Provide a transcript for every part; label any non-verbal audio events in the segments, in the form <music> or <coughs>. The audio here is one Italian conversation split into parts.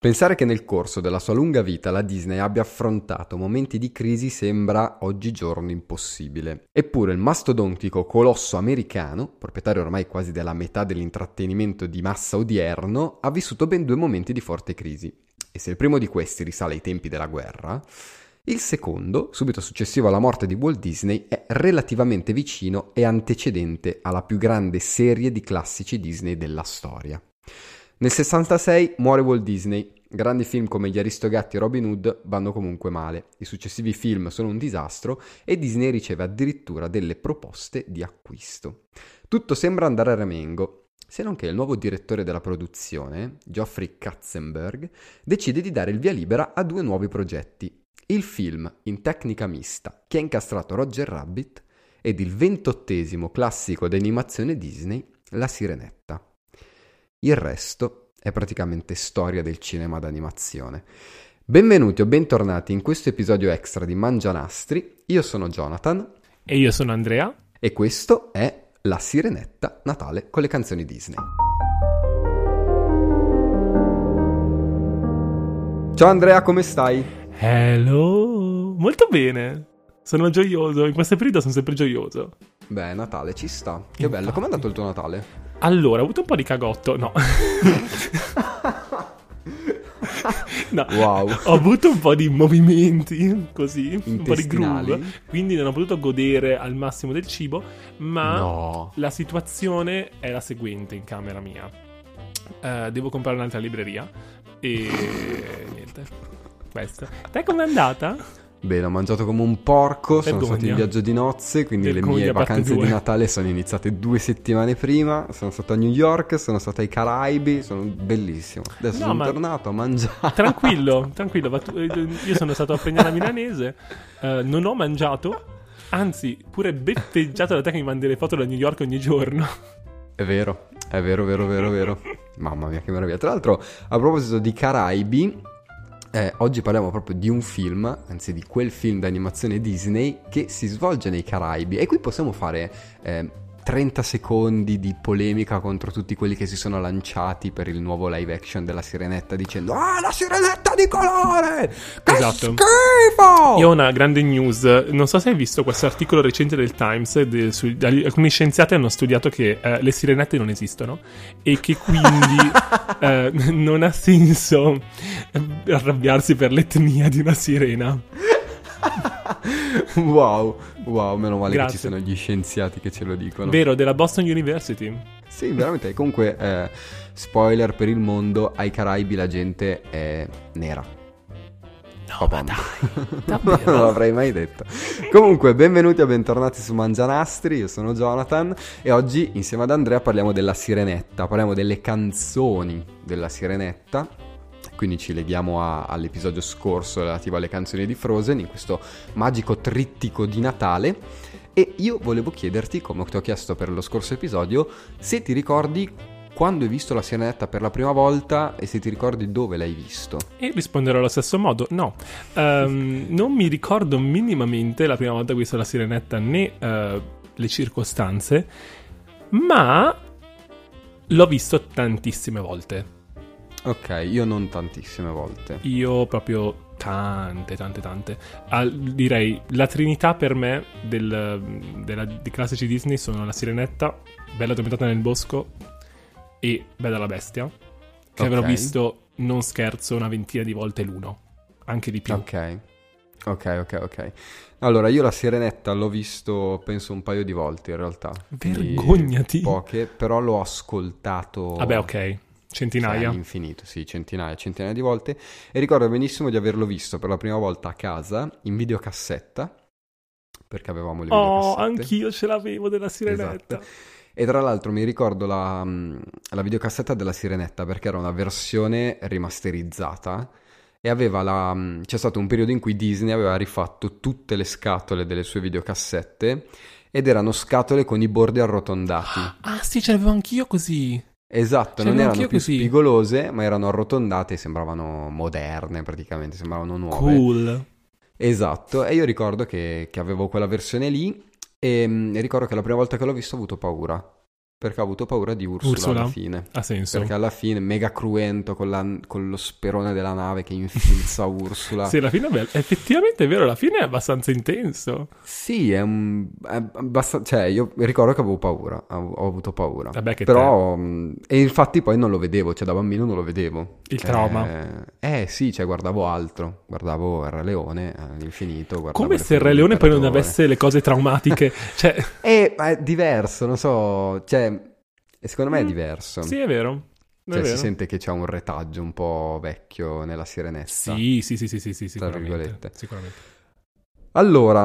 Pensare che nel corso della sua lunga vita la Disney abbia affrontato momenti di crisi sembra oggigiorno impossibile. Eppure il mastodontico colosso americano, proprietario ormai quasi della metà dell'intrattenimento di massa odierno, ha vissuto ben due momenti di forte crisi. E se il primo di questi risale ai tempi della guerra, il secondo, subito successivo alla morte di Walt Disney, è relativamente vicino e antecedente alla più grande serie di classici Disney della storia. Nel 66 muore Walt Disney. Grandi film come Gli Aristogatti e Robin Hood vanno comunque male. I successivi film sono un disastro e Disney riceve addirittura delle proposte di acquisto. Tutto sembra andare a ramengo, se non che il nuovo direttore della produzione, Geoffrey Katzenberg, decide di dare il via libera a due nuovi progetti. Il film in tecnica mista che ha incastrato Roger Rabbit ed il ventottesimo classico d'animazione Disney, La Sirenetta. Il resto è praticamente storia del cinema d'animazione. Benvenuti o bentornati in questo episodio extra di Mangianastri. Io sono Jonathan. E io sono Andrea. E questo è La Sirenetta Natale con le canzoni Disney. Ciao Andrea, come stai? Hello! Molto bene. Sono gioioso, in questo periodo sono sempre gioioso. Beh, Natale ci sta. Che Infatti. bello. Com'è andato il tuo Natale? Allora, ho avuto un po' di cagotto, no. <laughs> no. Wow. Ho avuto un po' di movimenti, così, un po' di groove, quindi non ho potuto godere al massimo del cibo, ma no. la situazione è la seguente in camera mia. Uh, devo comprare un'altra libreria e <laughs> niente. Questa. Te com'è andata? Bene, ho mangiato come un porco, Vergogna. sono stato in viaggio di nozze, quindi Vergogna le mie vacanze di Natale sono iniziate due settimane prima, sono stato a New York, sono stato ai Caraibi, sono bellissimo. Adesso no, sono tornato a mangiare. Tranquillo, <laughs> tranquillo, io sono stato a Pregnana Milanese, uh, non ho mangiato, anzi pure beffeggiato da te che mi mandi le foto da New York ogni giorno. È vero, è vero, vero, vero, vero. <laughs> Mamma mia che meraviglia. Tra l'altro, a proposito di Caraibi, eh, oggi parliamo proprio di un film, anzi di quel film d'animazione Disney che si svolge nei Caraibi. E qui possiamo fare eh, 30 secondi di polemica contro tutti quelli che si sono lanciati per il nuovo live action della Sirenetta dicendo Ah, la Sirenetta di colore! Che esatto. schifo! Io ho una grande news. Non so se hai visto questo articolo recente del Times. De, su, alcuni scienziati hanno studiato che eh, le sirenette non esistono e che quindi <laughs> eh, non ha senso arrabbiarsi per l'etnia di una sirena. <laughs> wow, wow, meno male Grazie. che ci sono gli scienziati che ce lo dicono. Vero, della Boston University. Sì, veramente. Comunque, eh, spoiler per il mondo, ai Caraibi la gente è nera. No, ma dai, <laughs> non l'avrei mai detto. Comunque, benvenuti o bentornati su Mangianastri, io sono Jonathan e oggi insieme ad Andrea parliamo della Sirenetta, parliamo delle canzoni della Sirenetta quindi ci leghiamo a, all'episodio scorso relativo alle canzoni di Frozen, in questo magico trittico di Natale. E io volevo chiederti, come ti ho chiesto per lo scorso episodio, se ti ricordi quando hai visto la sirenetta per la prima volta e se ti ricordi dove l'hai visto. E risponderò allo stesso modo, no. Um, non mi ricordo minimamente la prima volta che ho visto la sirenetta né uh, le circostanze, ma l'ho visto tantissime volte. Ok, io non tantissime volte. Io proprio tante, tante, tante. Al, direi la trinità per me del, della, di classici Disney sono La Sirenetta, Bella addormentata nel bosco e Bella la bestia, che okay. avrò visto, non scherzo, una ventina di volte l'uno, anche di più. Ok. Ok, ok, ok. Allora, io la Sirenetta l'ho visto, penso, un paio di volte in realtà. Vergognati! Poche, però l'ho ascoltato. Vabbè, ok. Centinaia? Cioè, infinito, sì, centinaia, centinaia di volte. E ricordo benissimo di averlo visto per la prima volta a casa in videocassetta, perché avevamo le oh, videocassette. Oh, anch'io ce l'avevo della Sirenetta. Esatto. E tra l'altro mi ricordo la, la videocassetta della Sirenetta perché era una versione rimasterizzata e aveva la, c'è stato un periodo in cui Disney aveva rifatto tutte le scatole delle sue videocassette ed erano scatole con i bordi arrotondati. Ah sì, ce l'avevo anch'io così. Esatto, cioè, non erano più così. spigolose, ma erano arrotondate e sembravano moderne praticamente, sembravano nuove. Cool. Esatto, e io ricordo che, che avevo quella versione lì e, e, ricordo che la prima volta che l'ho visto ho avuto paura. Perché ha avuto paura di Ursula, Ursula? alla fine. Ha senso. Perché alla fine, mega cruento con, la, con lo sperone della nave che infilza <laughs> Ursula. sì, alla fine è bello. Effettivamente è vero, alla fine è abbastanza intenso. Sì, è un... È abbast... Cioè, io ricordo che avevo paura. Ho, ho avuto paura. Vabbè, che Però... Te... Mm, e infatti poi non lo vedevo. Cioè, da bambino non lo vedevo. Il trauma. Eh, eh sì, cioè, guardavo altro. Guardavo il Re Leone all'infinito. Come se il Re Leone poi non avesse le cose traumatiche. <laughs> cioè... È, è diverso, non so... Cioè, e secondo me è mm. diverso. Sì, è vero. È cioè, vero. si sente che c'è un retaggio un po' vecchio nella sirenetta. Sì, sì, sì, sì, sì, sì sicuramente. sicuramente. Allora,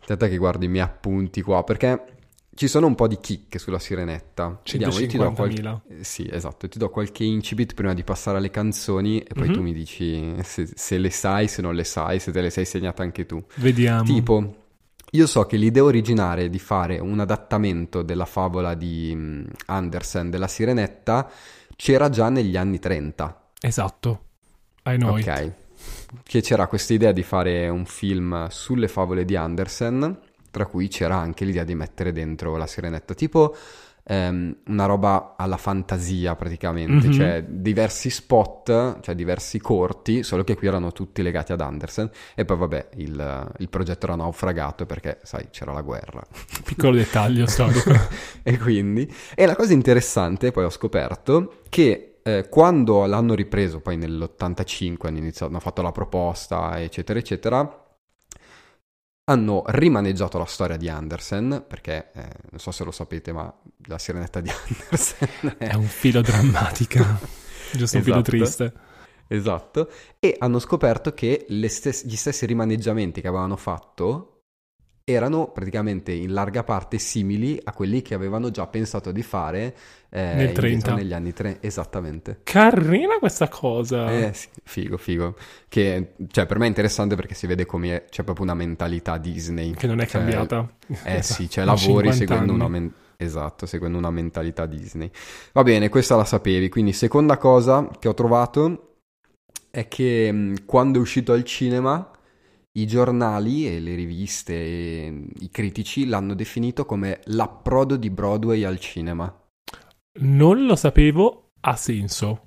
aspetta che guardi i miei appunti qua, perché ci sono un po' di chicche sulla sirenetta. 150.000. Qualche... Sì, esatto, ti do qualche incipit prima di passare alle canzoni e poi mm-hmm. tu mi dici se, se, le sai, se non le sai, se te le sei segnate anche tu. Vediamo. Tipo, io so che l'idea originale di fare un adattamento della favola di mm, Andersen della Sirenetta c'era già negli anni 30. Esatto, I know Ok, it. che c'era questa idea di fare un film sulle favole di Andersen, tra cui c'era anche l'idea di mettere dentro la Sirenetta, tipo ehm, una roba alla fantasia praticamente, mm-hmm. cioè diversi spot, cioè diversi corti, solo che qui erano tutti legati ad Andersen e poi vabbè il, il progetto era naufragato perché sai c'era la guerra. <laughs> Piccolo dettaglio storico. <laughs> e quindi, e la cosa interessante poi ho scoperto che eh, quando l'hanno ripreso poi nell'85 hanno, iniziato, hanno fatto la proposta eccetera eccetera hanno rimaneggiato la storia di Andersen, perché eh, non so se lo sapete, ma la sirenetta di <laughs> Andersen è, è un filo drammatica, <laughs> giusto un filo esatto. triste. Esatto, e hanno scoperto che stesse, gli stessi rimaneggiamenti che avevano fatto erano praticamente in larga parte simili a quelli che avevano già pensato di fare eh, Nel 30. negli anni 30. Esattamente. Carina questa cosa. Eh sì, figo, figo. Che cioè, per me è interessante perché si vede come c'è proprio una mentalità Disney. Che non è cioè, cambiata. Eh sì, <laughs> cioè lavori seguendo una, men- esatto, seguendo una mentalità Disney. Va bene, questa la sapevi. Quindi seconda cosa che ho trovato è che mh, quando è uscito al cinema i giornali e le riviste e i critici l'hanno definito come l'approdo di Broadway al cinema. Non lo sapevo, ha senso.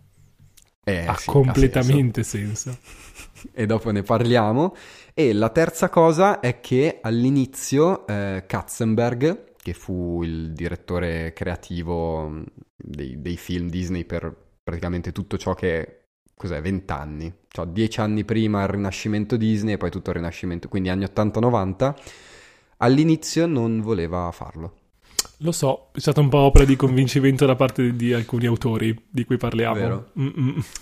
Eh, ha sì, completamente ha senso. senso. <laughs> e dopo ne parliamo. E la terza cosa è che all'inizio eh, Katzenberg, che fu il direttore creativo mm, dei, dei film Disney per praticamente tutto ciò che cos'è, 20 anni, cioè 10 anni prima il rinascimento Disney e poi tutto il rinascimento, quindi anni 80-90, all'inizio non voleva farlo. Lo so, è stata un po' opera di convincimento da parte di alcuni autori di cui parliamo. Vero,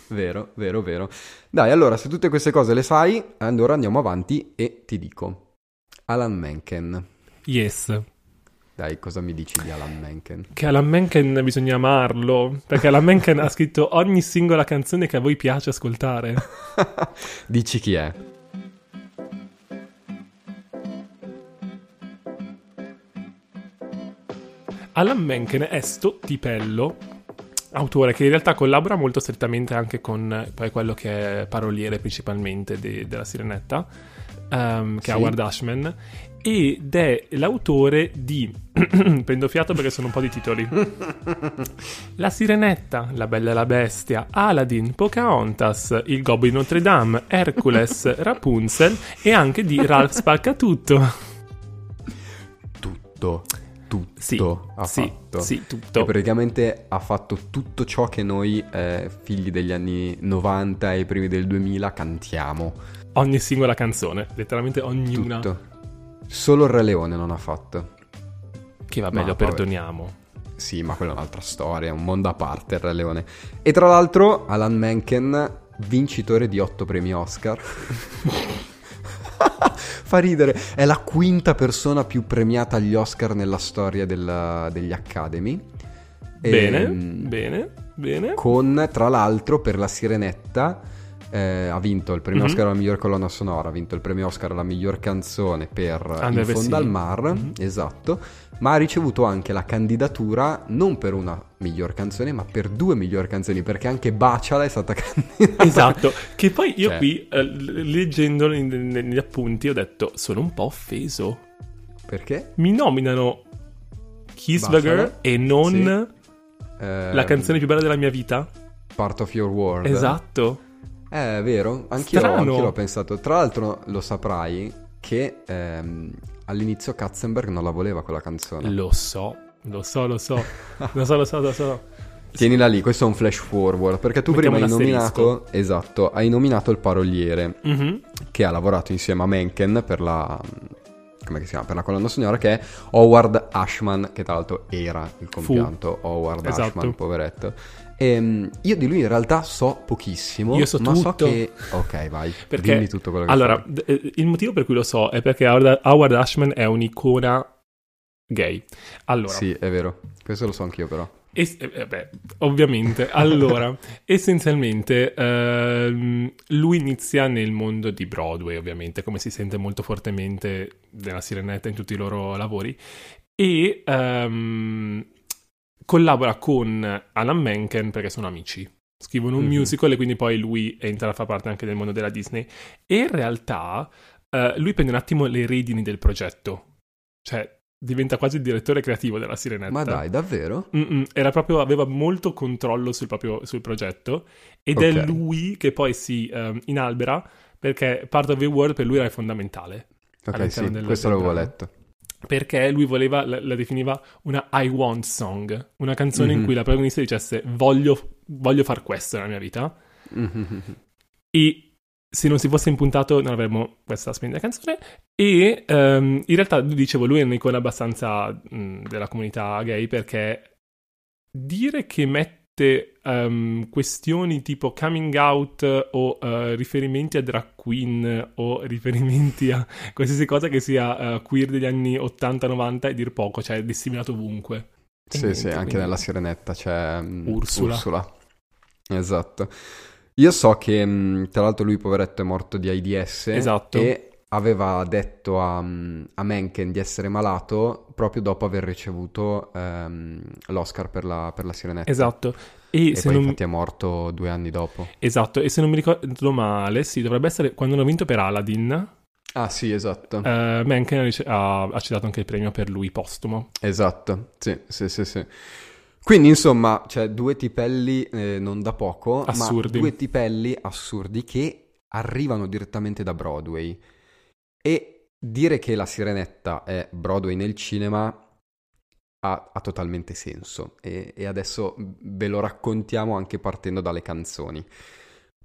vero, vero, vero. Dai, allora, se tutte queste cose le sai, allora andiamo avanti e ti dico. Alan Menken. Yes. Dai, cosa mi dici di Alan Menken? Che Alan Menken bisogna amarlo, perché Alan Menken ha scritto ogni singola canzone che a voi piace ascoltare. <laughs> dici chi è? Alan Menken è sto tipello, autore che in realtà collabora molto strettamente anche con poi quello che è paroliere principalmente de- della Sirenetta, um, che sì. è Howard Ashman, ed è l'autore di <clears throat> prendo fiato perché sono un po' di titoli. <laughs> La Sirenetta, La Bella e la Bestia Aladdin, Pocahontas Il Gobbo di Notre Dame Hercules, <laughs> Rapunzel e anche di Ralph Spaccatutto tutto. Tutto sì, ha sì, fatto. sì, tutto. E praticamente ha fatto tutto ciò che noi eh, figli degli anni 90 e primi del 2000 cantiamo ogni singola canzone letteralmente ognuna tutto Solo il Re Leone non ha fatto. Che vabbè, ma, lo perdoniamo. Vabbè. Sì, ma quella è un'altra storia, è un mondo a parte il Re Leone. E tra l'altro Alan Menken, vincitore di otto premi Oscar. <laughs> Fa ridere, è la quinta persona più premiata agli Oscar nella storia della, degli Academy. Bene, e, ehm, bene, bene. Con, tra l'altro, per la Sirenetta eh, ha vinto il premio mm-hmm. Oscar alla miglior colonna sonora, ha vinto il premio Oscar alla miglior canzone per Under In fondo al mar, mm-hmm. esatto, ma ha ricevuto anche la candidatura non per una miglior canzone, ma per due miglior canzoni, perché anche Baciala è stata <laughs> candidata. Esatto, che poi io cioè. qui, eh, leggendolo negli appunti, ho detto, sono un po' offeso. Perché? Mi nominano Kissberger e non sì. la ehm, canzone più bella della mia vita? Part of Your World. Esatto. Eh, è vero, anch'io, anch'io l'ho pensato. Tra l'altro lo saprai che ehm, all'inizio Katzenberg non la voleva quella canzone. Lo so, lo so, lo so, lo so, lo so, lo so. Tienila lì, questo è un flash forward, perché tu Mettiamo prima hai nominato, esatto, hai nominato il paroliere mm-hmm. che ha lavorato insieme a Mencken per la come si chiama, per la colonna sonora che è Howard Ashman, che tra l'altro era il compianto Fu. Howard esatto. Ashman, poveretto. Ehm, io di lui in realtà so pochissimo, io so ma tutto. so che... Ok, vai, <laughs> perché, dimmi tutto quello che Allora, d- eh, il motivo per cui lo so è perché Howard, Howard Ashman è un'icona gay. Allora... Sì, è vero, questo lo so anch'io però. Es- eh, beh, ovviamente. Allora, <laughs> essenzialmente, ehm, lui inizia nel mondo di Broadway, ovviamente, come si sente molto fortemente nella Sirenetta in tutti i loro lavori, e ehm, collabora con Alan Menken perché sono amici. Scrivono un mm-hmm. musical e quindi poi lui entra a far parte anche del mondo della Disney. E in realtà eh, lui prende un attimo le redini del progetto. Cioè, diventa quasi il direttore creativo della Sirenetta. Ma dai, davvero? Proprio, aveva molto controllo sul, proprio, sul progetto ed okay. è lui che poi si um, inalbera perché Part of the World per lui era fondamentale. Ok, sì, questo l'avevo letto. Perché lui voleva, la, la, definiva una I want song, una canzone mm-hmm. in cui la protagonista dicesse voglio, voglio far questo nella mia vita. Mm-hmm. E se non si fosse impuntato non avremmo questa splendida canzone e um, in realtà dicevo lui è un'icona abbastanza mh, della comunità gay perché dire che mette um, questioni tipo coming out o uh, riferimenti a drag queen o riferimenti a <laughs> qualsiasi cosa che sia uh, queer degli anni 80-90 è dir poco, cioè è disseminato ovunque. Sì, niente, sì, anche nella Sirenetta c'è um, Ursula. Ursula. Esatto. Io so che, mm, tra l'altro, lui, poveretto, è morto di AIDS. Esatto. E aveva detto a, a Mencken di essere malato proprio dopo aver ricevuto um, l'Oscar per la, per la, Sirenetta. Esatto. E, e poi non... infatti è morto due anni dopo. Esatto, e se non mi ricordo male, sì, dovrebbe essere quando hanno vinto per Aladdin. Ah sì, esatto. Uh, Mencken ha, ha cedato anche il premio per lui postumo. Esatto, sì, sì, sì, sì. Quindi, insomma, cioè, due tipelli eh, non da poco, assurdi. ma due tipelli assurdi che arrivano direttamente da Broadway. E dire che la Sirenetta è Broadway nel cinema ha, ha totalmente senso. E, e, adesso ve lo raccontiamo anche partendo dalle canzoni.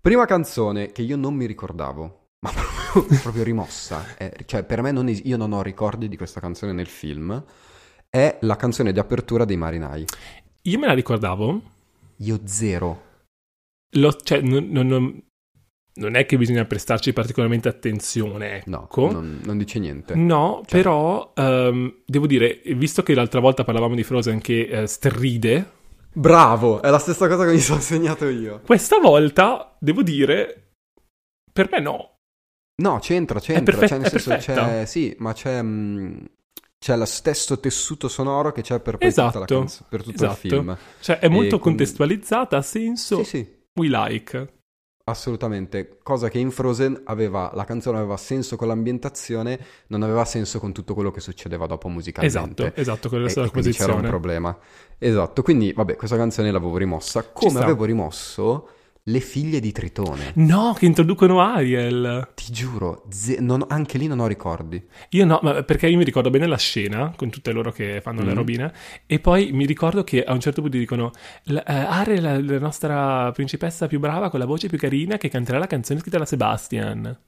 Prima canzone che io non mi ricordavo, <laughs> ma proprio, proprio rimossa. È, cioè, per me non es- io non ho ricordi di questa canzone nel film. È la canzone di apertura dei Marinai. Io me la ricordavo. Io zero. Lo, cioè, non, non, non, è che bisogna prestarci particolarmente attenzione. Ecco. No, non, non dice niente. No, cioè. però um, devo dire, visto che l'altra volta parlavamo di Frozen che uh, stride. Bravo, è la stessa cosa che mi sono segnato io. Questa volta, devo dire, per me no. No, c'entra, c'entra. È, perfetta, cioè, nel senso, c'è, sì, ma c'è, mh, mm, c'è lo stesso tessuto sonoro che c'è per, esatto, tutta canzo- per tutto esatto. il film. Cioè è molto e contestualizzata, ha senso. Sì, sì. We like. Assolutamente, cosa che in Frozen aveva, la canzone aveva senso con l'ambientazione, non aveva senso con tutto quello che succedeva dopo musicalmente. Esatto, esatto, quella è la posizione. c'era un problema. Esatto, quindi vabbè, questa canzone l'avevo rimossa, come avevo rimosso le figlie di Tritone. No, che introducono Ariel. Ti giuro, ze- non, anche lì non ho ricordi. Io no, perché io mi ricordo bene la scena con tutte loro che fanno mm. le robine. E poi mi ricordo che a un certo punto dicono: uh, Ariel è la nostra principessa più brava con la voce più carina che canterà la canzone scritta da Sebastian.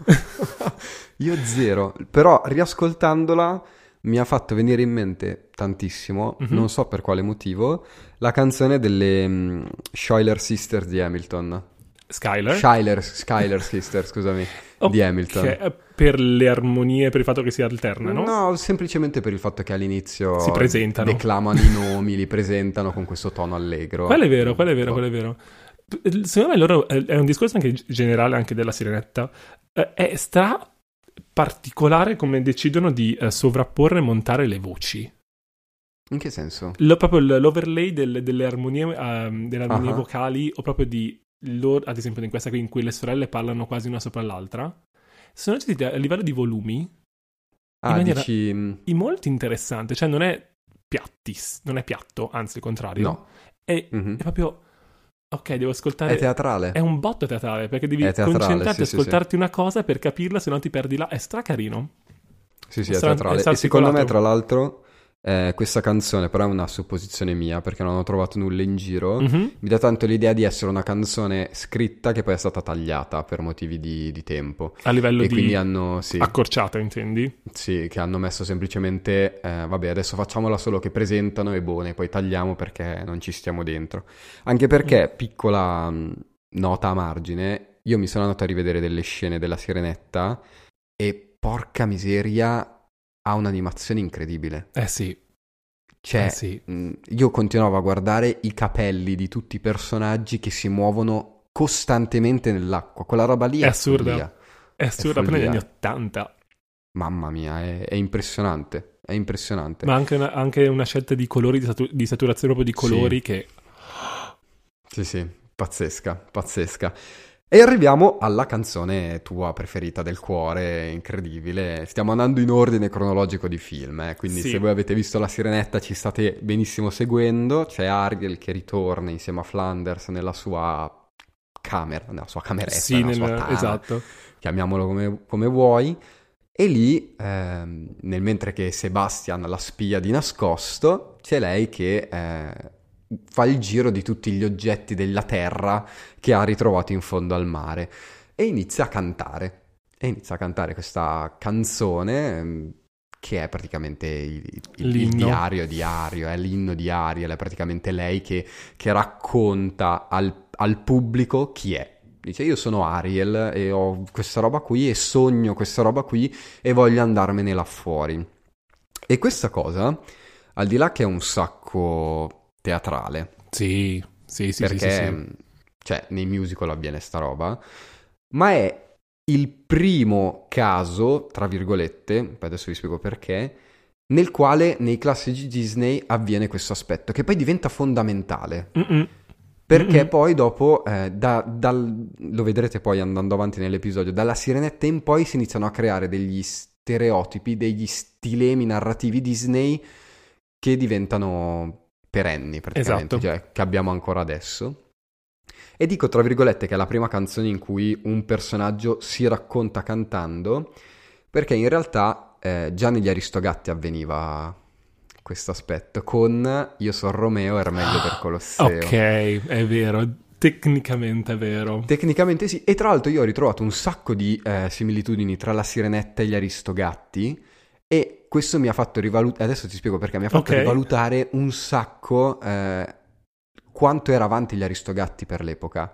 <laughs> io zero, però riascoltandola mi ha fatto venire in mente tantissimo, mm-hmm. non so per quale motivo, la canzone delle um, Schuyler Sisters di Hamilton. Skyler? Schuyler, Skyler Sisters, scusami, <laughs> okay. di Hamilton. Per le armonie, per il fatto che si alternano? No, semplicemente per il fatto che all'inizio si presentano. declamano i nomi, li presentano con questo tono allegro. Quello è vero, quello è vero, quello è vero. Secondo me loro è un discorso anche generale anche della sirenetta. Eh, è stra particolare come decidono di uh, sovrapporre e montare le voci. In che senso? Lo, proprio l'overlay del, delle armonie, uh, delle armonie uh-huh. vocali o proprio di loro, ad esempio in questa qui in cui le sorelle parlano quasi una sopra l'altra, sono gestite a livello di volumi ah, in maniera dici... molto interessante, cioè non è piatti, non è piatto, anzi il contrario. No. È, mm-hmm. è proprio... Ok, devo ascoltare. È teatrale. È un botto teatrale perché devi teatrale, concentrarti sì, a ascoltarti sì, una cosa per capirla, se no ti perdi là. È stracarino. Sì, sì, è, è teatrale. È e secondo me, tra l'altro, eh, questa canzone, però è una supposizione mia perché non ho trovato nulla in giro, mm-hmm. mi dà tanto l'idea di essere una canzone scritta che poi è stata tagliata per motivi di, di tempo. A livello e di quindi hanno, sì, accorciata, intendi? Sì, che hanno messo semplicemente, eh, vabbè, adesso facciamola solo che presentano e buone, poi tagliamo perché non ci stiamo dentro. Anche perché, mm. piccola mh, nota a margine, io mi sono andato a rivedere delle scene della Sirenetta e porca miseria ha un'animazione incredibile. Eh sì. Cioè, eh sì. mh, io continuavo a guardare i capelli di tutti i personaggi che si muovono costantemente nell'acqua. Quella roba lì è, è assurda. Follia. È assurda, appena negli anni 80. Mamma mia, è, è, impressionante. È impressionante. Ma anche una, anche una scelta di colori, di, satu- di, saturazione proprio di colori sì. che... Sì, sì, pazzesca, pazzesca. E arriviamo alla canzone tua preferita del cuore, incredibile. Stiamo andando in ordine cronologico di film, eh? quindi sì. se voi avete visto La Sirenetta ci state benissimo seguendo. C'è Ariel che ritorna insieme a Flanders nella sua camera, nella sua cameretta, sì, nella nel... sua tana, esatto. chiamiamolo come, come vuoi. E lì, ehm, nel mentre che Sebastian la spia di nascosto, c'è lei che... Eh, fa il giro di tutti gli oggetti della terra che ha ritrovato in fondo al mare e inizia a cantare. E inizia a cantare questa canzone mm, che è praticamente il, il, il diario di Ario, è l'inno di Ariel, è praticamente lei che, che racconta al, al pubblico chi è. Dice io sono Ariel e ho questa roba qui e sogno questa roba qui e voglio andarmene là fuori. E questa cosa, al di là che è un sacco teatrale. Sì, sì, sì. Perché, sì, sì, sì. cioè, nei musical avviene sta roba, ma è il primo caso, tra virgolette, poi adesso vi spiego perché, nel quale nei classici Disney avviene questo aspetto, che poi diventa fondamentale. Mm-mm. Perché Mm-mm. poi dopo, eh, da, dal, lo vedrete poi andando avanti nell'episodio, dalla sirenetta in poi si iniziano a creare degli stereotipi, degli stilemi narrativi Disney che diventano perenni praticamente, esatto. cioè che abbiamo ancora adesso. E dico tra virgolette che è la prima canzone in cui un personaggio si racconta cantando, perché in realtà eh, già negli Aristogatti avveniva questo aspetto, con Io sono Romeo era meglio per <gasps> Colosseo. Ok, è vero, tecnicamente è vero. Tecnicamente sì, e tra l'altro io ho ritrovato un sacco di eh, similitudini tra la Sirenetta e gli Aristogatti, e questo mi ha fatto rivalutare, adesso ti spiego perché, mi ha fatto okay. rivalutare un sacco eh, quanto era avanti gli Aristogatti per l'epoca.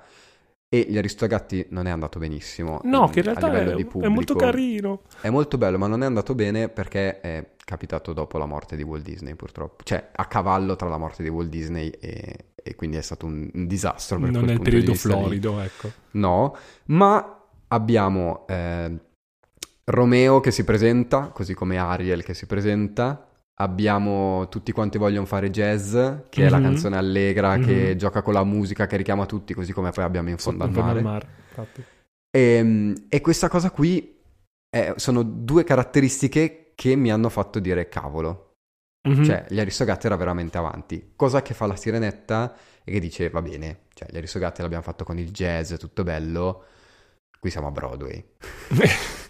E gli Aristogatti non è andato benissimo. No, che in realtà è, è, molto carino. È molto bello, ma non è andato bene perché è capitato dopo la morte di Walt Disney, purtroppo. Cioè, a cavallo tra la morte di Walt Disney e, e quindi è stato un, un disastro. non nel periodo florido, ecco. No, ma abbiamo eh, Romeo che si presenta, così come Ariel che si presenta. Abbiamo Tutti quanti vogliono fare jazz, che mm-hmm. è la mhm. canzone allegra mm-hmm. che gioca con la musica, che richiama tutti, così come poi abbiamo In fondo al mare. mare e, ehm, e, questa cosa qui è, sono due caratteristiche che mi hanno fatto dire cavolo. Mm-hmm. Cioè, gli Aristogatti era veramente avanti. Cosa che fa la Sirenetta e che dice va bene, cioè gli Aristogatti l'abbiamo fatto con il jazz, tutto bello. Qui siamo a Broadway. <laughs>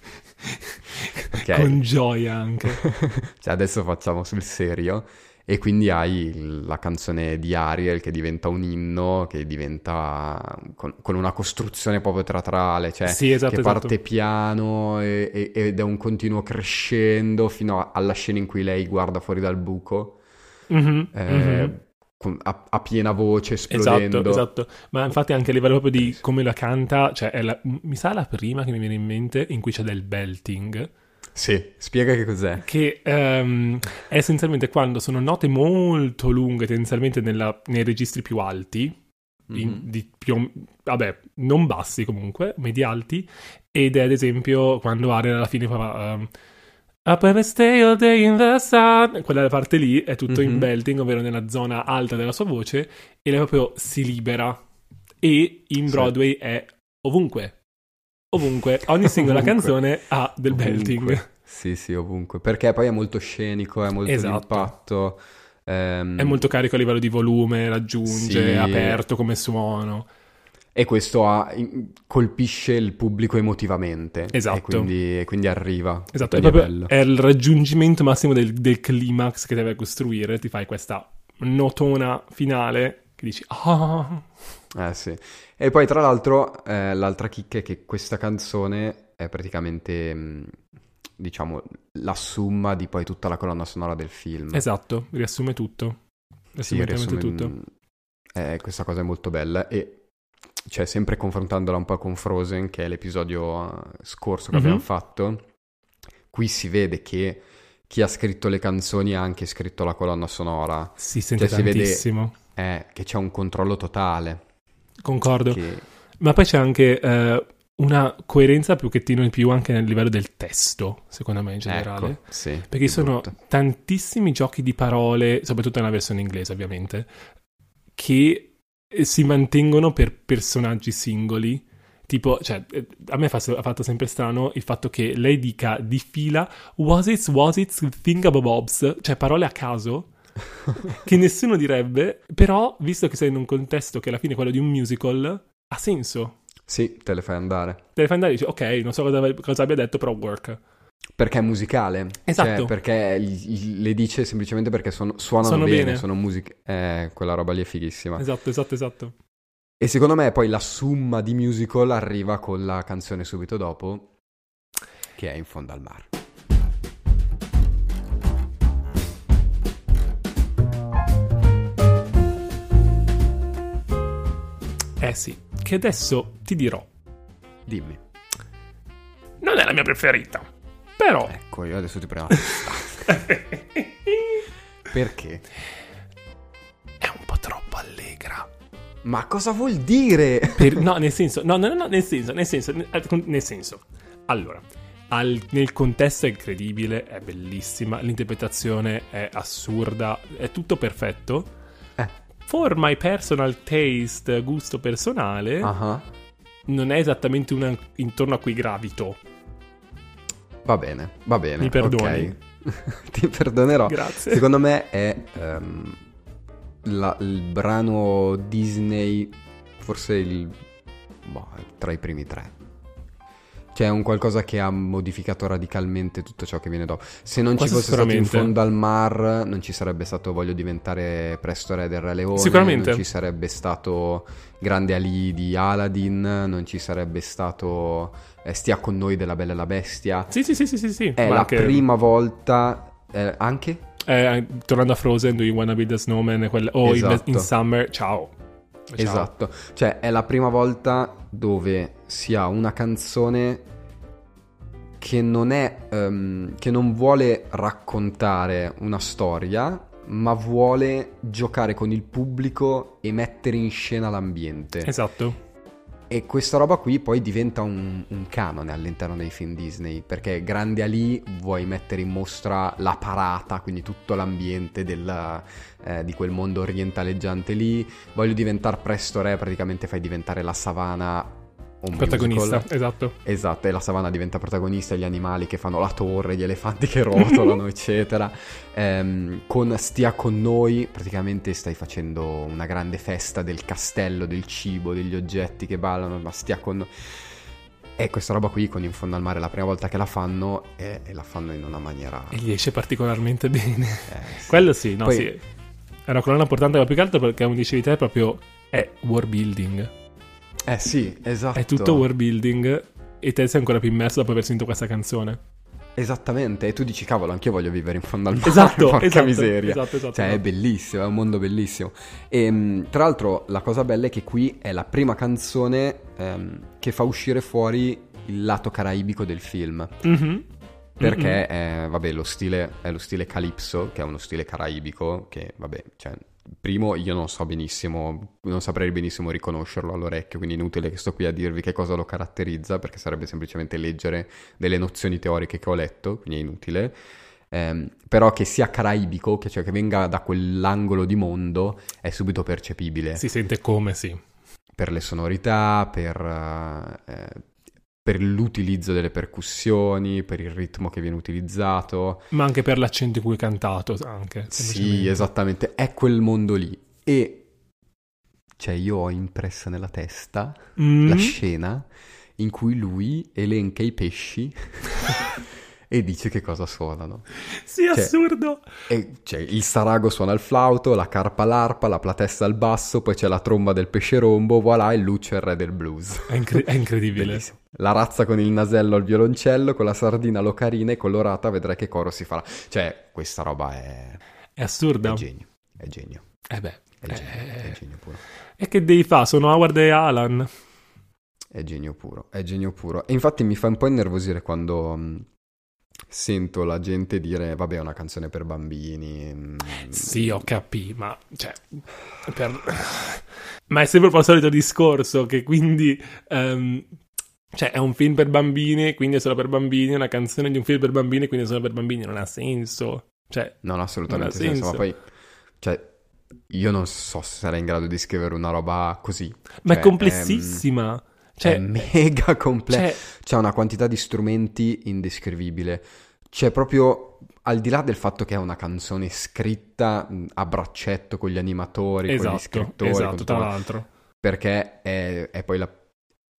okay. Con gioia anche. <laughs> cioè adesso facciamo sul serio. E quindi hai la canzone di Ariel che diventa un inno, che diventa con, con una costruzione proprio teatrale, cioè sì, esatto, che parte esatto. piano e, e, ed è un continuo crescendo fino alla scena in cui lei guarda fuori dal buco. Mm-hmm, eh, mm-hmm a, a, piena voce, esplodendo. Esatto, esatto. Ma infatti anche a livello proprio di come la canta, cioè la, mi sa la prima che mi viene in mente in cui c'è del belting. Sì, spiega che cos'è. Che um, è essenzialmente quando sono note molto lunghe, tendenzialmente nella, nei registri più alti, in, mm-hmm. di più, vabbè, non bassi comunque, medi alti, ed è ad esempio quando Ariel alla fine fa... Um, Up and stay all day in the sun. Quella parte lì è tutto mm-hmm. in mhm. belting, ovvero nella zona alta della sua voce, e lei proprio si libera. E in Broadway sì. è ovunque. Ovunque. Ogni singola ovunque. canzone ha del ovunque. belting. Sì, sì, ovunque. Perché poi è molto scenico, è molto esatto. d'impatto. Um, è molto carico a livello di volume, raggiunge, sì. aperto come suono. E questo ha, colpisce il pubblico emotivamente. Esatto. E quindi, e quindi arriva. Esatto, è, proprio, è, il raggiungimento massimo del, del, climax che deve costruire. Ti fai questa notona finale che dici... Ah. Eh sì. E poi tra l'altro eh, l'altra chicca è che questa canzone è praticamente... Mh, diciamo, la summa di poi tutta la colonna sonora del film. Esatto, riassume tutto. Riassume sì, riassume, tutto. Eh, questa cosa è molto bella e cioè sempre confrontandola un po' con Frozen, che è l'episodio eh, scorso che mm-hmm. abbiamo fatto, qui si vede che chi ha scritto le canzoni ha anche scritto la colonna sonora. Si sente cioè, tantissimo. Si vede, eh, che c'è un controllo totale. Concordo. Che... Ma poi c'è anche eh, una coerenza più che in più anche nel livello del testo, secondo me in generale. Ecco, sì, perché sono brutto. tantissimi giochi di parole, soprattutto nella versione inglese ovviamente, che si mantengono per personaggi singoli. Tipo, cioè, eh, a me fa, ha fatto sempre strano il fatto che lei dica di fila was it, was it, think about Bobs, cioè parole a caso <laughs> che nessuno direbbe, però visto che sei in un contesto che alla fine è quello di un musical, ha senso. Sì, te le fai andare. Te le fai andare e dici, ok, non so cosa, cosa abbia detto, però work. Perché è musicale. Esatto. Cioè, perché le dice semplicemente perché sono, suonano sono bene, bene, sono musiche. Eh, quella roba lì è fighissima. Esatto, esatto, esatto. E secondo me poi la summa di musical arriva con la canzone subito dopo, che è In fondo al mare. Eh sì, che adesso ti dirò. Dimmi. Non è la mia preferita, però... Ecco, io adesso ti prendo <laughs> Perché? È un po' troppo allegra. Ma cosa vuol dire? Per... no, <laughs> nel senso, no, no, no, nel senso, nel senso, nel senso. Allora, al, nel contesto è incredibile, è bellissima, l'interpretazione è assurda, è tutto perfetto. Eh For my personal taste, gusto personale, uh-huh. non è esattamente una intorno a cui gravito. Va bene, va bene. Mi perdoni. Okay. <laughs> Ti perdonerò. Grazie. Secondo me è um, la, il brano Disney, forse il, boh, tra i primi tre. Cioè è un qualcosa che ha modificato radicalmente tutto ciò che viene dopo. Se non Questo ci fosse stato in fondo al mar, non ci sarebbe stato Voglio diventare presto re del Re Leone. Sicuramente. Non ci sarebbe stato Grande Ali di Aladdin. Non ci sarebbe stato eh, Stia con noi della Bella e la Bestia. Sì, sì, sì, sì, sì. sì. È Ma la anche... prima volta... Eh, anche? Eh, tornando a Frozen, Do You Wanna Be the Snowman? Quelle... Oh, esatto. in, in Summer, ciao. Ciao. Esatto, cioè è la prima volta dove si ha una canzone che non è um, che non vuole raccontare una storia, ma vuole giocare con il pubblico e mettere in scena l'ambiente. Esatto. E questa roba qui poi diventa un, un, canone all'interno dei film Disney, perché Grande Ali vuoi mettere in mostra la parata, quindi tutto l'ambiente della, eh, di quel mondo orientaleggiante lì, voglio diventare presto re, praticamente fai diventare la savana un protagonista, musical. esatto. Esatto, e la savana diventa protagonista, gli animali che fanno la torre, gli elefanti che <laughs> rotolano, <laughs> eccetera. Ehm, con Stia con noi, praticamente stai facendo una grande festa del castello, del cibo, degli oggetti che ballano, ma Stia con noi. E questa roba qui con In fondo al mare la prima volta che la fanno e, e la fanno in una maniera... E gli esce particolarmente bene. Eh, sì. <laughs> Quello sì, no Poi... sì. È una colonna importante, ma più che altro perché, come dicevi te, proprio è world building eh sì, esatto. È tutto world building e te sei ancora più immerso dopo aver sentito questa canzone. Esattamente, e tu dici cavolo, anche io voglio vivere in fondo al mare. Esatto, porca esatto, miseria. Esatto, esatto, cioè, esatto. è bellissimo, è un mondo bellissimo. E ehm, tra l'altro, la cosa bella è che qui è la prima canzone ehm, che fa uscire fuori il lato caraibico del film. Mm-hmm. Perché, mm-hmm. È, vabbè, lo stile è lo stile Calypso, che è uno stile caraibico, che, vabbè, cioè, Primo, io non so benissimo, non saprei benissimo riconoscerlo all'orecchio, quindi inutile che sto qui a dirvi che cosa lo caratterizza, perché sarebbe semplicemente leggere delle nozioni teoriche che ho letto, quindi è inutile. Eh, però che sia caraibico, che, cioè che venga da quell'angolo di mondo, è subito percepibile. Si sente come, sì. Per le sonorità, per, eh, per l'utilizzo delle percussioni, per il ritmo che viene utilizzato. Ma anche per l'accento in cui è cantato, anche. Sì, esattamente, è quel mondo lì. E, cioè, io ho impressa nella testa mm. la scena in cui lui elenca i pesci <laughs> e dice che cosa suonano. Sì, cioè, assurdo. E, cioè, il sarago suona il flauto, la carpa l'arpa, la platessa al basso, poi c'è la tromba del pesce rombo, voilà, il Lucio è il re del blues. È, incre- è incredibile. <laughs> Bellissimo. La razza con il nasello al violoncello, con la sardina l'ocarina e colorata, vedrai che coro si farà. Cioè, questa roba è... È assurda. È genio, è genio. Eh beh. È genio, eh... è genio puro. E che devi fa? Sono Howard e Alan. È genio puro, è genio puro. E infatti mi fa un po' innervosire quando mm, sento la gente dire vabbè è una canzone per bambini. Sì, ho capito, ma cioè, per... <laughs> ma è sempre un po' il solito discorso che quindi... Um, cioè, è un film per bambini, quindi è solo per bambini, è una canzone di un film per bambini, quindi è solo per bambini, non ha senso. Cioè, non ha assolutamente non ha senso. senso, ma poi... Cioè, io non so se sarei in grado di scrivere una roba così. Ma cioè, è complessissima. Ehm... Cioè, è mega complesso. Cioè... C'è una quantità di strumenti indescrivibile. C'è proprio al di là del fatto che è una canzone scritta a braccetto con gli animatori, esatto, con gli esatto, scrittori, esatto, tra l'altro. Perché è, è poi la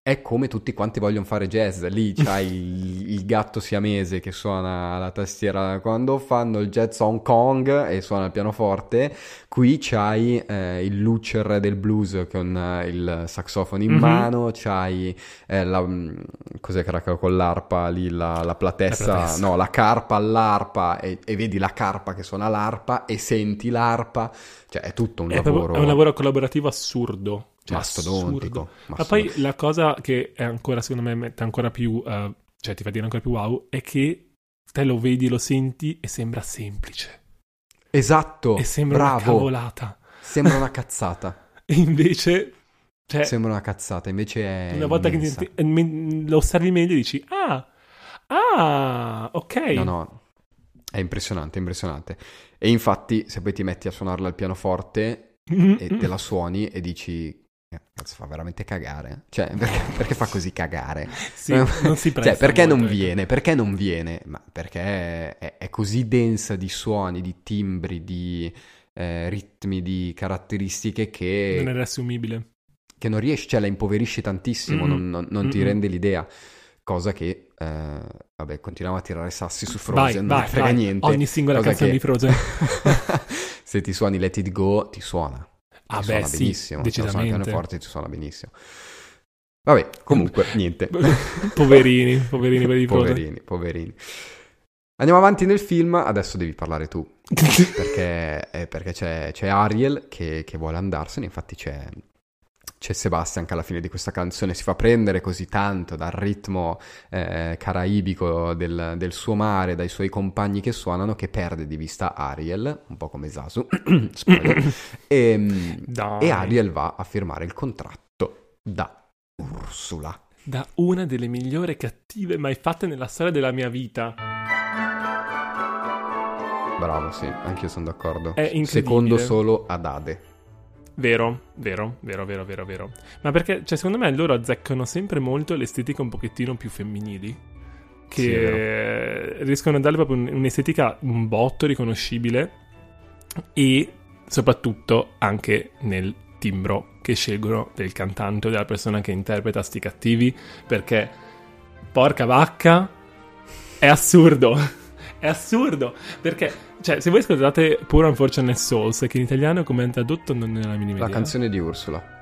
è come tutti quanti vogliono fare jazz. Lì <laughs> c'hai il, il, gatto siamese che suona la tastiera quando fanno il jazz Hong Kong e suona il pianoforte. Qui c'hai eh, il Lucer del blues con eh, il saxofono in mm-hmm. mano. C'hai eh, la, mm, cos'è che era con l'arpa lì, la, la, platessa, la platessa, no, la carpa all'arpa e, e, vedi la carpa che suona l'arpa e senti l'arpa. Cioè è tutto un è lavoro. È un lavoro collaborativo assurdo. Cioè, mastodontico, mastodontico. Ma poi la cosa che è ancora, secondo me, mette ancora più, uh, cioè ti fa dire ancora più wow, è che te lo vedi, lo senti e sembra semplice. Esatto, e sembra bravo. una cavolata. Sembra una <laughs> cazzata. e invece... Cioè, sembra una cazzata, invece è Una volta immensa. che ti, lo osservi meglio dici, ah, ah, ok. No, no, è impressionante, impressionante. E infatti, se poi ti metti a suonarla al pianoforte mm-hmm. e te la suoni e dici cazzo, fa veramente cagare. Cioè, <laughs> perché, perché fa così cagare? <laughs> Sì, non si cioè, perché non ecco. viene? Perché non viene? Ma perché è, è così densa di suoni, di timbri, di eh, ritmi, di caratteristiche che... Non è riassumibile. Che non riesci, cioè la impoverisci tantissimo, mm-hmm. non, non, non ti rende l'idea. Cosa che, eh, vabbè, continuiamo a tirare sassi su Frozen, vai, non vai, frega vai. niente. Ogni singola canzone che... di Frozen. <laughs> Se ti suoni Let It Go, ti suona. Ah, beh, suona sì, benissimo. Decisamente. Suona il pianoforte ci suona benissimo. Vabbè, comunque, <laughs> niente. <laughs> poverini, poverini per i <laughs> Poverini, poverini. Andiamo avanti nel film, adesso devi parlare tu. perché, eh, perché c'è, c'è, Ariel che, che, vuole andarsene, infatti c'è, c'è Sebastian che alla fine di questa canzone si fa prendere così tanto dal ritmo eh, caraibico del, del, suo mare, dai suoi compagni che suonano, che perde di vista Ariel, un po' come Sasu, <coughs> e, <coughs> ehm, e Ariel va a firmare il contratto da Ursula. Da una delle migliori cattive mai fatte nella storia della mia vita. Bravo, sì, anch'io sono d'accordo. Secondo solo ad Ade. Vero, vero, vero, vero, vero, vero. Ma perché, cioè, secondo me loro azzeccano sempre molto l'estetica un pochettino più femminili. Che sì, riescono a darle proprio un'estetica un botto riconoscibile. E soprattutto anche nel timbro che scelgono del cantante o della persona che interpreta sti cattivi. Perché, porca vacca, è assurdo. È assurdo. Perché cioè, se voi ascoltate Pure Unfortunate Souls, che in italiano come è tradotto non è la minima La idea. canzone di Ursula.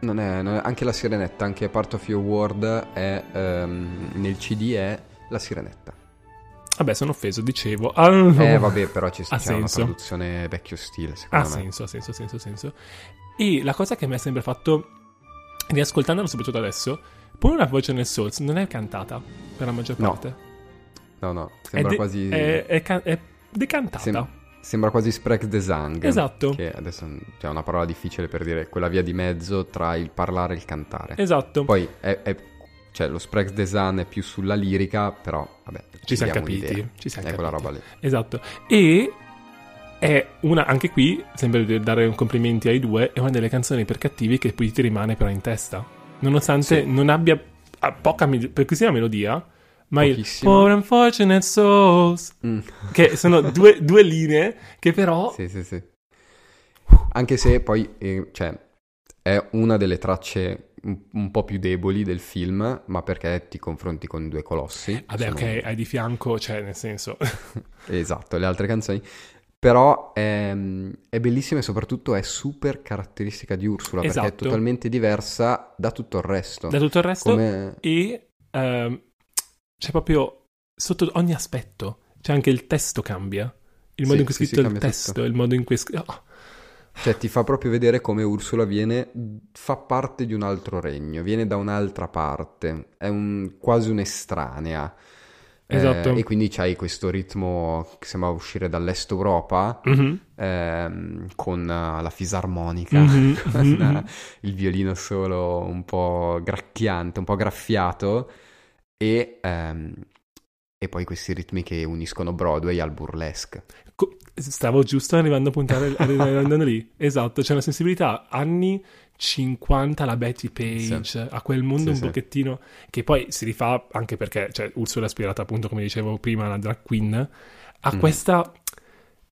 Non è, non è, anche la sirenetta, anche Part of Your World è, um, nel CD è la sirenetta. Vabbè, sono offeso, dicevo. Ah, eh, vabbè, però ci sta una traduzione vecchio stile, secondo ha me. Ha senso, ha senso, ha senso, senso. E la cosa che mi ha sempre fatto, riascoltandolo soprattutto adesso, pure una voce nel Souls non è cantata per la maggior parte. No. No, no, sembra è de- quasi... È, è, can- è decantata. Sem- sembra quasi Sprechgesang. Esatto. Che adesso c'è una parola difficile per dire quella via di mezzo tra il parlare e il cantare. Esatto. Poi è, è cioè lo Sprechgesang è più sulla lirica, però vabbè, ci, siamo capiti, ci siamo è capiti. quella roba lì. Esatto. E è una, anche qui, sempre dare un complimenti ai due, è una delle canzoni per cattivi che poi ti rimane però in testa. Nonostante sì. non abbia ha poca pochissima melodia, ma il For Unfortunate Souls, mm. che sono <laughs> due, due, linee che però... Sì, sì, sì. Anche se poi, eh, cioè, è una delle tracce un, un, po' più deboli del film, ma perché ti confronti con due colossi. Vabbè, sono... ok, hai di fianco, cioè, nel senso... <laughs> esatto, le altre canzoni. Però è, è, bellissima e soprattutto è super caratteristica di Ursula esatto. perché è esatto. totalmente diversa da tutto il resto. Da tutto il resto Come... e uh, c'è proprio sotto ogni aspetto, c'è anche il testo cambia, il modo sì, in cui è scritto sì, il testo, tutto. il modo in cui... Oh. Cioè ti fa proprio vedere come Ursula viene, fa parte di un altro regno, viene da un'altra parte, è un, quasi un'estranea. Esatto. Eh, e quindi c'hai questo ritmo che sembra uscire dall'est Europa mm-hmm. ehm, con la fisarmonica, mm-hmm. <laughs> con mm-hmm. il violino solo un po' gracchiante, un po' graffiato e, ehm, e poi questi ritmi che uniscono Broadway al burlesque. Stavo giusto arrivando a puntare <laughs> arrivando lì. Esatto, c'è una sensibilità anni 50 la Betty Page, sì. a quel mondo sì, un sì. pochettino che poi si rifà anche perché cioè, Ursula è ispirata appunto come dicevo prima alla drag queen a mm. questo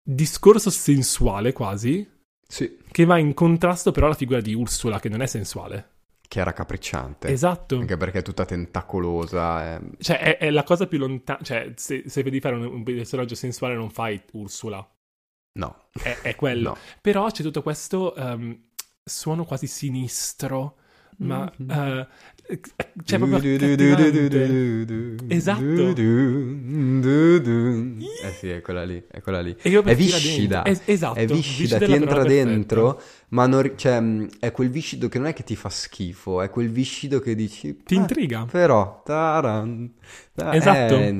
discorso sensuale quasi che va in contrasto però alla figura di Ursula che non è sensuale che era capricciante. Esatto. Anche perché è tutta tentacolosa. È... Cioè, è, è, la cosa più lontana. Cioè, se, se vedi fare un, un, personaggio sensuale, non fai Ursula. No. È, è quello. <laughs> No. Però c'è tutto questo um, suono quasi sinistro ma mm-hmm. uh, c'è proprio esatto eh sì è quella lì è quella lì è viscida es- esatto è viscida, ti entra dentro perfetta. ma non, cioè, è quel viscido che non è che ti fa schifo è quel viscido che dici ti intriga però taran, taran, esatto è,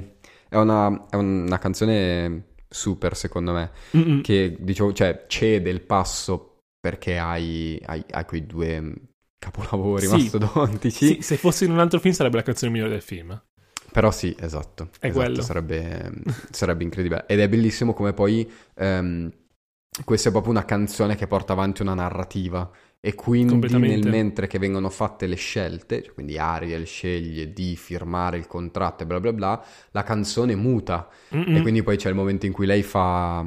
è, una, è una canzone super secondo me Mm-mm. che diciamo cioè cede il passo perché hai, hai, hai quei due capolavori sì, mastodontici. Sì, se fosse in un altro film sarebbe la canzone migliore del film. Però sì, esatto. È esatto, quello. Sarebbe, sarebbe, incredibile. Ed è bellissimo come poi um, questa è proprio una canzone che porta avanti una narrativa. E quindi nel mentre che vengono fatte le scelte, cioè quindi Ariel sceglie di firmare il contratto e bla bla bla, la canzone muta. Mm-mm. E quindi poi c'è il momento in cui lei fa,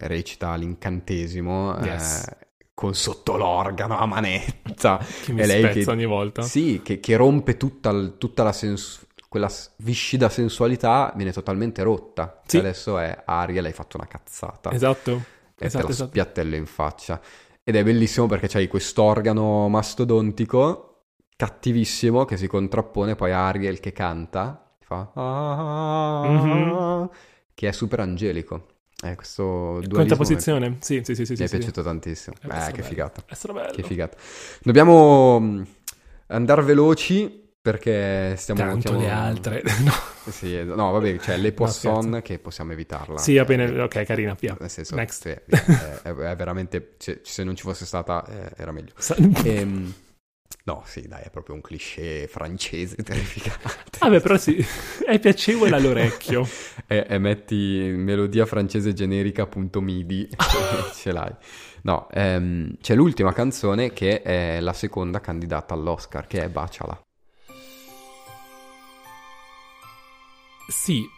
recita l'incantesimo. Yes. Eh, con sotto l'organo a manetta. Che mi e lei che, ogni volta. Sì, che, che rompe tutta, tutta la sensualità quella viscida sensualità viene totalmente rotta. Sì. Adesso è Ariel, hai fatto una cazzata. Esatto. E esatto, te lo esatto. spiattello in faccia. Ed è bellissimo perché c'hai quest'organo mastodontico, cattivissimo, che si contrappone poi a Ariel che canta, fa... Mm-hmm. che è super angelico. Eh, questo Quanta posizione? Sì, sì, sì, sì. Mi sì, è sì. piaciuto tantissimo. Eh, eh che bello. figata. È stato bello. Che figata. Dobbiamo mm, andare veloci perché stiamo... Tanto stiamo... le altre. <laughs> no. Sì, no, vabbè, c'è cioè, le Poisson no, che possiamo evitarla. Sì, appena... Ok, carina, via. Nel senso, Next. È, è, è veramente... Se, se, non ci fosse stata eh, era meglio. Ehm... No, sì, dai, è proprio un cliché francese <laughs> terrificante. <laughs> Vabbè, però sì, è piacevole all'orecchio. e, e, metti melodia francese generica.midi, ce l'hai. No, ehm, c'è l'ultima canzone che è la seconda candidata all'Oscar, che è Baciala. Sì,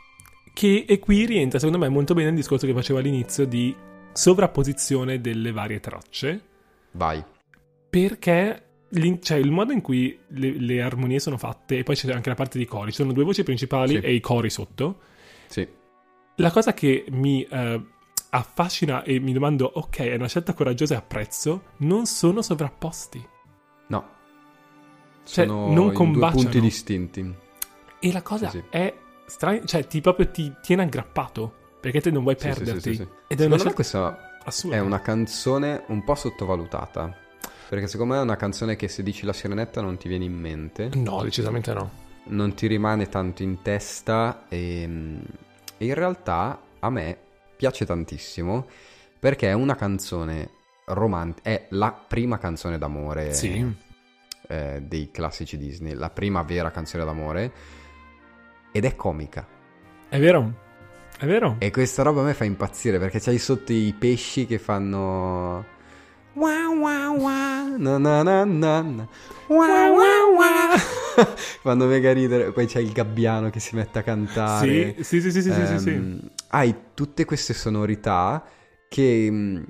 che e qui rientra secondo me molto bene il discorso che facevo all'inizio di sovrapposizione delle varie tracce. Vai. Perché cioè, il modo in cui le, le, armonie sono fatte, e poi c'è anche la parte di cori, ci sono due voci principali sì. e i cori sotto. Sì. La cosa che mi uh, affascina e mi domando, ok, è una scelta coraggiosa e apprezzo, non sono sovrapposti. No. Cioè, sono non combaciano. due punti distinti. E la cosa sì, sì. è strana, cioè ti proprio ti tiene aggrappato, perché te non vuoi perderti. Ed è una scelta questa assurda. È una canzone un po' sottovalutata perché secondo me è una canzone che se dici la sirenetta non ti viene in mente. No, decisamente no. Non ti rimane tanto in testa e, e in realtà a me piace tantissimo perché è una canzone romantica, è la prima canzone d'amore sì. eh, dei classici Disney, la prima vera canzone d'amore ed è comica. È vero, è vero. E questa roba a me fa impazzire perché c'hai sotto i pesci che fanno Wow wow wow. Na na na na. Wow wow wow. fanno mega ridere. Poi c'è il gabbiano che si mette a cantare. Sì, sì, sì, sì, um, sì, sì, ehm, Hai tutte queste sonorità che mm,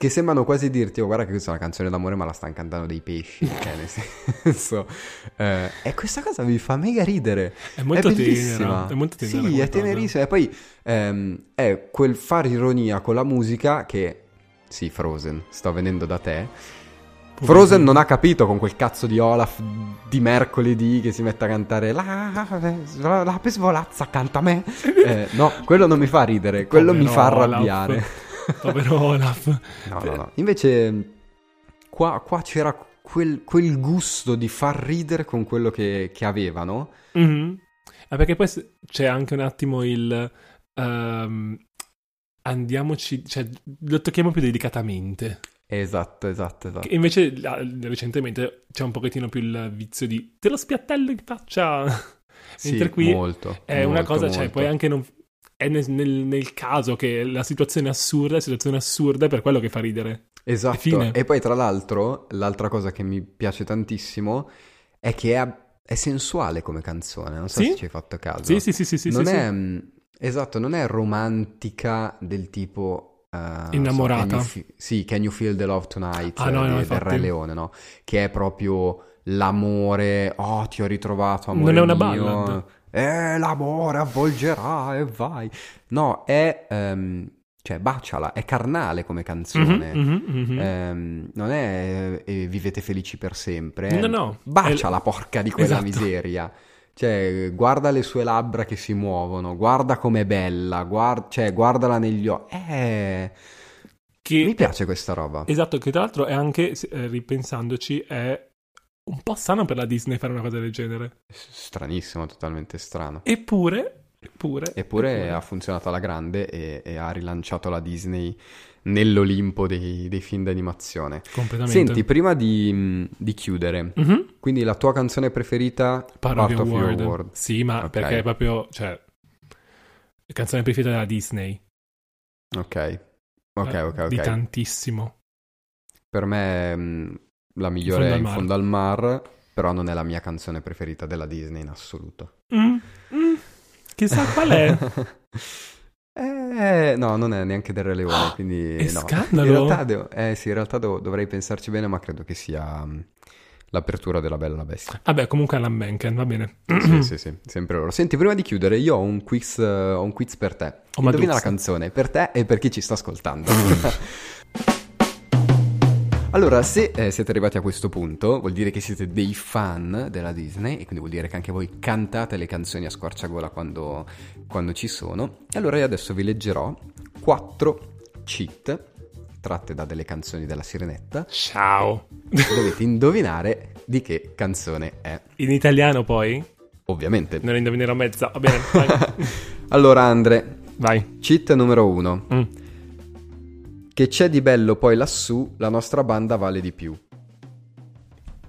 che sembrano quasi dirti, oh guarda che questa è una canzone d'amore ma la stanno cantando dei pesci, <laughs> cioè nel senso... Eh, e questa cosa mi fa mega ridere. È molto è. Tenera, è molto tenera. Sì, è tenerissima. E poi ehm, è quel fare ironia con la musica che... Sì, Frozen, sto venendo da te. Frozen non ha capito con quel cazzo di Olaf di mercoledì che si mette a cantare la, la, la svolazza canta a me. <laughs> Eh, no, quello non mi fa ridere, quello Povero mi fa arrabbiare. Olaf. <laughs> Povero Olaf. No, no, no. Invece qua, qua c'era quel, quel, gusto di far ridere con quello che, che avevano. Mm-hmm. Ah, perché poi c'è anche un attimo il... Um, andiamoci... Cioè, lo tocchiamo più delicatamente. Esatto, esatto, esatto. Che invece recentemente c'è un pochettino più il vizio di te lo spiattello in faccia. Sì, Mentre qui molto, è molto, una cosa, molto. cioè, puoi anche non, è nel, nel, nel, caso che la situazione è assurda, la situazione assurda è per quello che fa ridere. Esatto. E poi tra l'altro, l'altra cosa che mi piace tantissimo è che è, è sensuale come canzone, non so sì? se ci hai fatto caso. Sì, sì, sì, sì, sì non sì, è. Mm, esatto, non è romantica del tipo... Uh, Innamorata. So, can you, sì, Can You Feel the Love Tonight ah, no, eh, no, del Re Leone, no? Che è proprio l'amore, oh ti ho ritrovato amore Non è una mio. ballad eh, l'amore avvolgerà e vai. No, è... Um, cioè, baciala, è carnale come canzone. Mm-hmm, mm-hmm. Um, non è eh, vivete felici per sempre. No, no. Baciala, è... porca di quella esatto. miseria. Cioè, guarda le sue labbra che si muovono, guarda com'è bella, guarda, cioè, guardala negli occhi. Eh... Che... Mi piace questa roba. Esatto, che tra l'altro è anche, eh, ripensandoci, è un po' strano per la Disney fare una cosa del genere. Stranissimo, totalmente strano. Eppure, eppure, eppure, eppure. ha funzionato alla grande e, e, ha rilanciato la Disney nell'Olimpo dei, dei film d'animazione. Completamente. Senti, prima di, di chiudere, mm-hmm. quindi la tua canzone preferita? Part, Part of, Your, World. World. Sì, ma okay. perché è proprio, cioè, canzone preferita della Disney. Ok, ok, ok, ok. Di tantissimo. Per me mm, la migliore è In fondo al mar, però non è la mia canzone preferita della Disney in assoluto. Mm, mm, chissà qual è. <laughs> eh, no, non è neanche del Re Leone, oh, quindi è no. scandalo. In realtà, devo, eh, sì, in realtà devo, dovrei pensarci bene, ma credo che sia um, l'apertura della Bella la Bestia. Vabbè, comunque Alan Menken, va bene. sì, <clears throat> sì, sì, sempre loro. Senti, prima di chiudere, io ho un quiz, uh, ho un quiz per te. Oh, Indovina la canzone, per te e per chi ci sta ascoltando. <laughs> <laughs> Allora, se eh, siete arrivati a questo punto, vuol dire che siete dei fan della Disney e quindi vuol dire che anche voi cantate le canzoni a squarciagola quando, quando ci sono. E allora io adesso vi leggerò quattro cheat tratte da delle canzoni della Sirenetta. Ciao! Dovete indovinare di che canzone è. In italiano poi? Ovviamente. Non indovinerò mezza, va bene. <laughs> allora Andre, vai. Cheat numero uno. Mm. Che c'è di bello poi lassù, la nostra banda vale di più.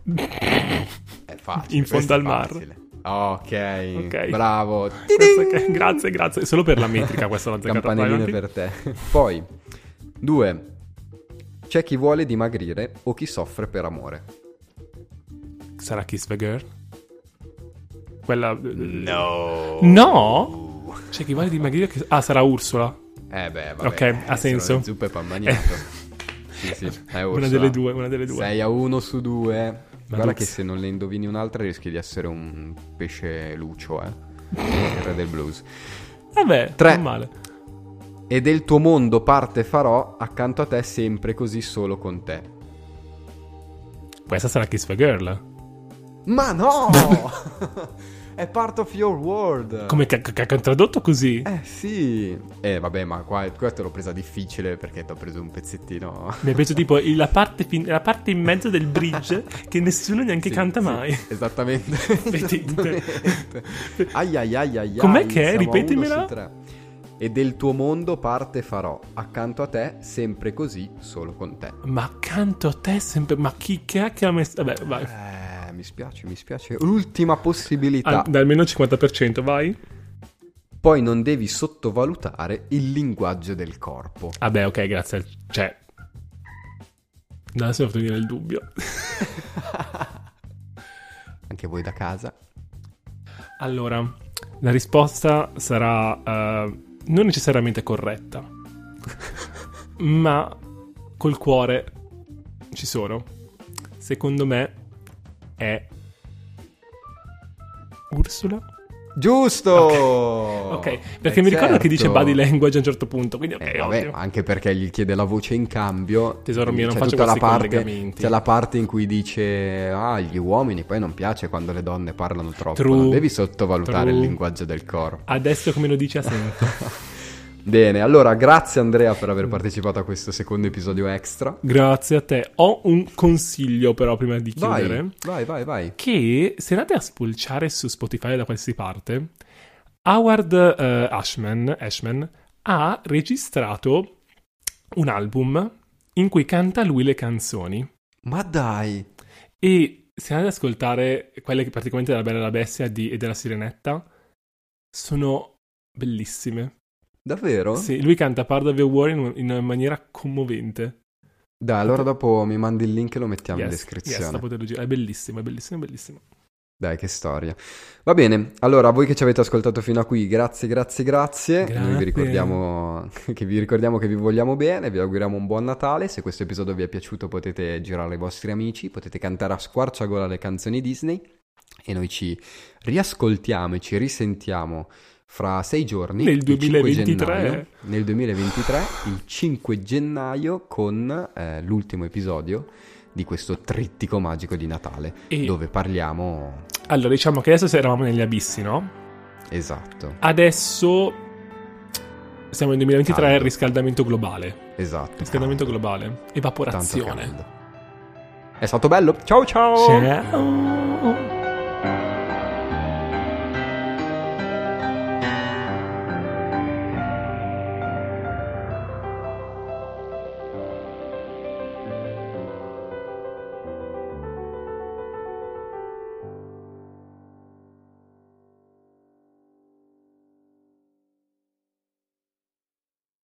È facile. In fondo al mare. Ok, ok, bravo. Che... Grazie, grazie. Solo per la metrica questa l'ho zeccata. Campanelline per te. Poi, due. C'è chi vuole dimagrire o chi soffre per amore. Sarà Kiss the Girl? Quella... No. No? C'è chi vuole dimagrire... Ah, sarà Ursula. Eh beh, vabbè. Ok, ha senso. Zuppe e pan magnato. <laughs> sì, sì, è una delle due, una delle due. 6 a 1 su 2. Ma Guarda che se non le indovini un'altra rischi di essere un pesce lucio, eh. <laughs> Il re del blues. Vabbè, 3. non male. E del tuo mondo parte farò accanto a te sempre così solo con te. Questa sarà Kiss the Girl. Ma no! <laughs> È part of your world. Come che ha tradotto così? Eh sì. Eh vabbè, ma qua, questo l'ho presa difficile perché ti ho preso un pezzettino. Mi hai preso tipo la parte, fin- la parte in mezzo del bridge che nessuno neanche sì, canta sì, mai. Esattamente. <laughs> esattamente. ai ai ai ai Com'è che è? Ripetimela. E del tuo mondo parte farò, accanto a te, sempre così, solo con te. Ma accanto a te sempre... Ma chi che ha che ha messo... Vabbè, vai. Eh mi spiace, mi spiace. L'ultima possibilità. Ah, da almeno il 50%, vai. Poi non devi sottovalutare il linguaggio del corpo. Vabbè, ok, grazie. Cioè... Adesso devo venire il dubbio. Anche <laughs> anche voi da casa. Allora, la risposta sarà uh, non necessariamente corretta, <laughs> ma col cuore ci sono. Secondo me è Ursula? Giusto! Ok, okay. perché eh mi ricordo che dice certo. body language a un certo punto. Quindi, okay, eh, vabbè, anche perché gli chiede la voce in cambio. Tesoro mio, non faccio la parte, C'è la parte in cui dice: Ah, gli uomini poi non piace quando le donne parlano troppo. True. Non devi sottovalutare True. il linguaggio del corpo. Adesso come lo dici a sento. <laughs> Bene, allora grazie Andrea per aver partecipato a questo secondo episodio extra. Grazie a te. Ho un consiglio però prima di chiudere. Vai, vai, vai. vai. Che se andate a spulciare su Spotify da qualsiasi parte, Howard uh, Ashman, Ashman ha registrato un album in cui canta lui le canzoni. Ma dai! E se andate ad ascoltare quelle che praticamente della Bella e la Bestia di, e della Sirenetta, sono bellissime. Davvero? Sì, lui canta Part of the War in, in maniera commovente. Dai, allora dopo mi mandi il link e lo mettiamo yes, in descrizione. Yes, è bellissimo, è bellissimo, è bellissimo. Dai, che storia. Va bene, allora voi che ci avete ascoltato fino a qui, grazie, grazie, grazie. grazie. Noi vi ricordiamo <laughs> che, vi ricordiamo che vi vogliamo bene, vi auguriamo un buon Natale. Se questo episodio vi è piaciuto potete girare ai vostri amici, potete cantare a squarciagola le canzoni Disney e noi ci riascoltiamo e ci risentiamo fra sei giorni, nel 2023, gennaio, nel 2023 il 5 gennaio con eh, l'ultimo episodio di questo trittico magico di Natale, e... dove parliamo... Allora, diciamo che adesso eravamo negli abissi, no? Esatto. Adesso siamo nel 2023, Caldo. riscaldamento globale. Esatto. Riscaldamento caldo. globale. Evaporazione. È stato bello. Ciao ciao. Ciao.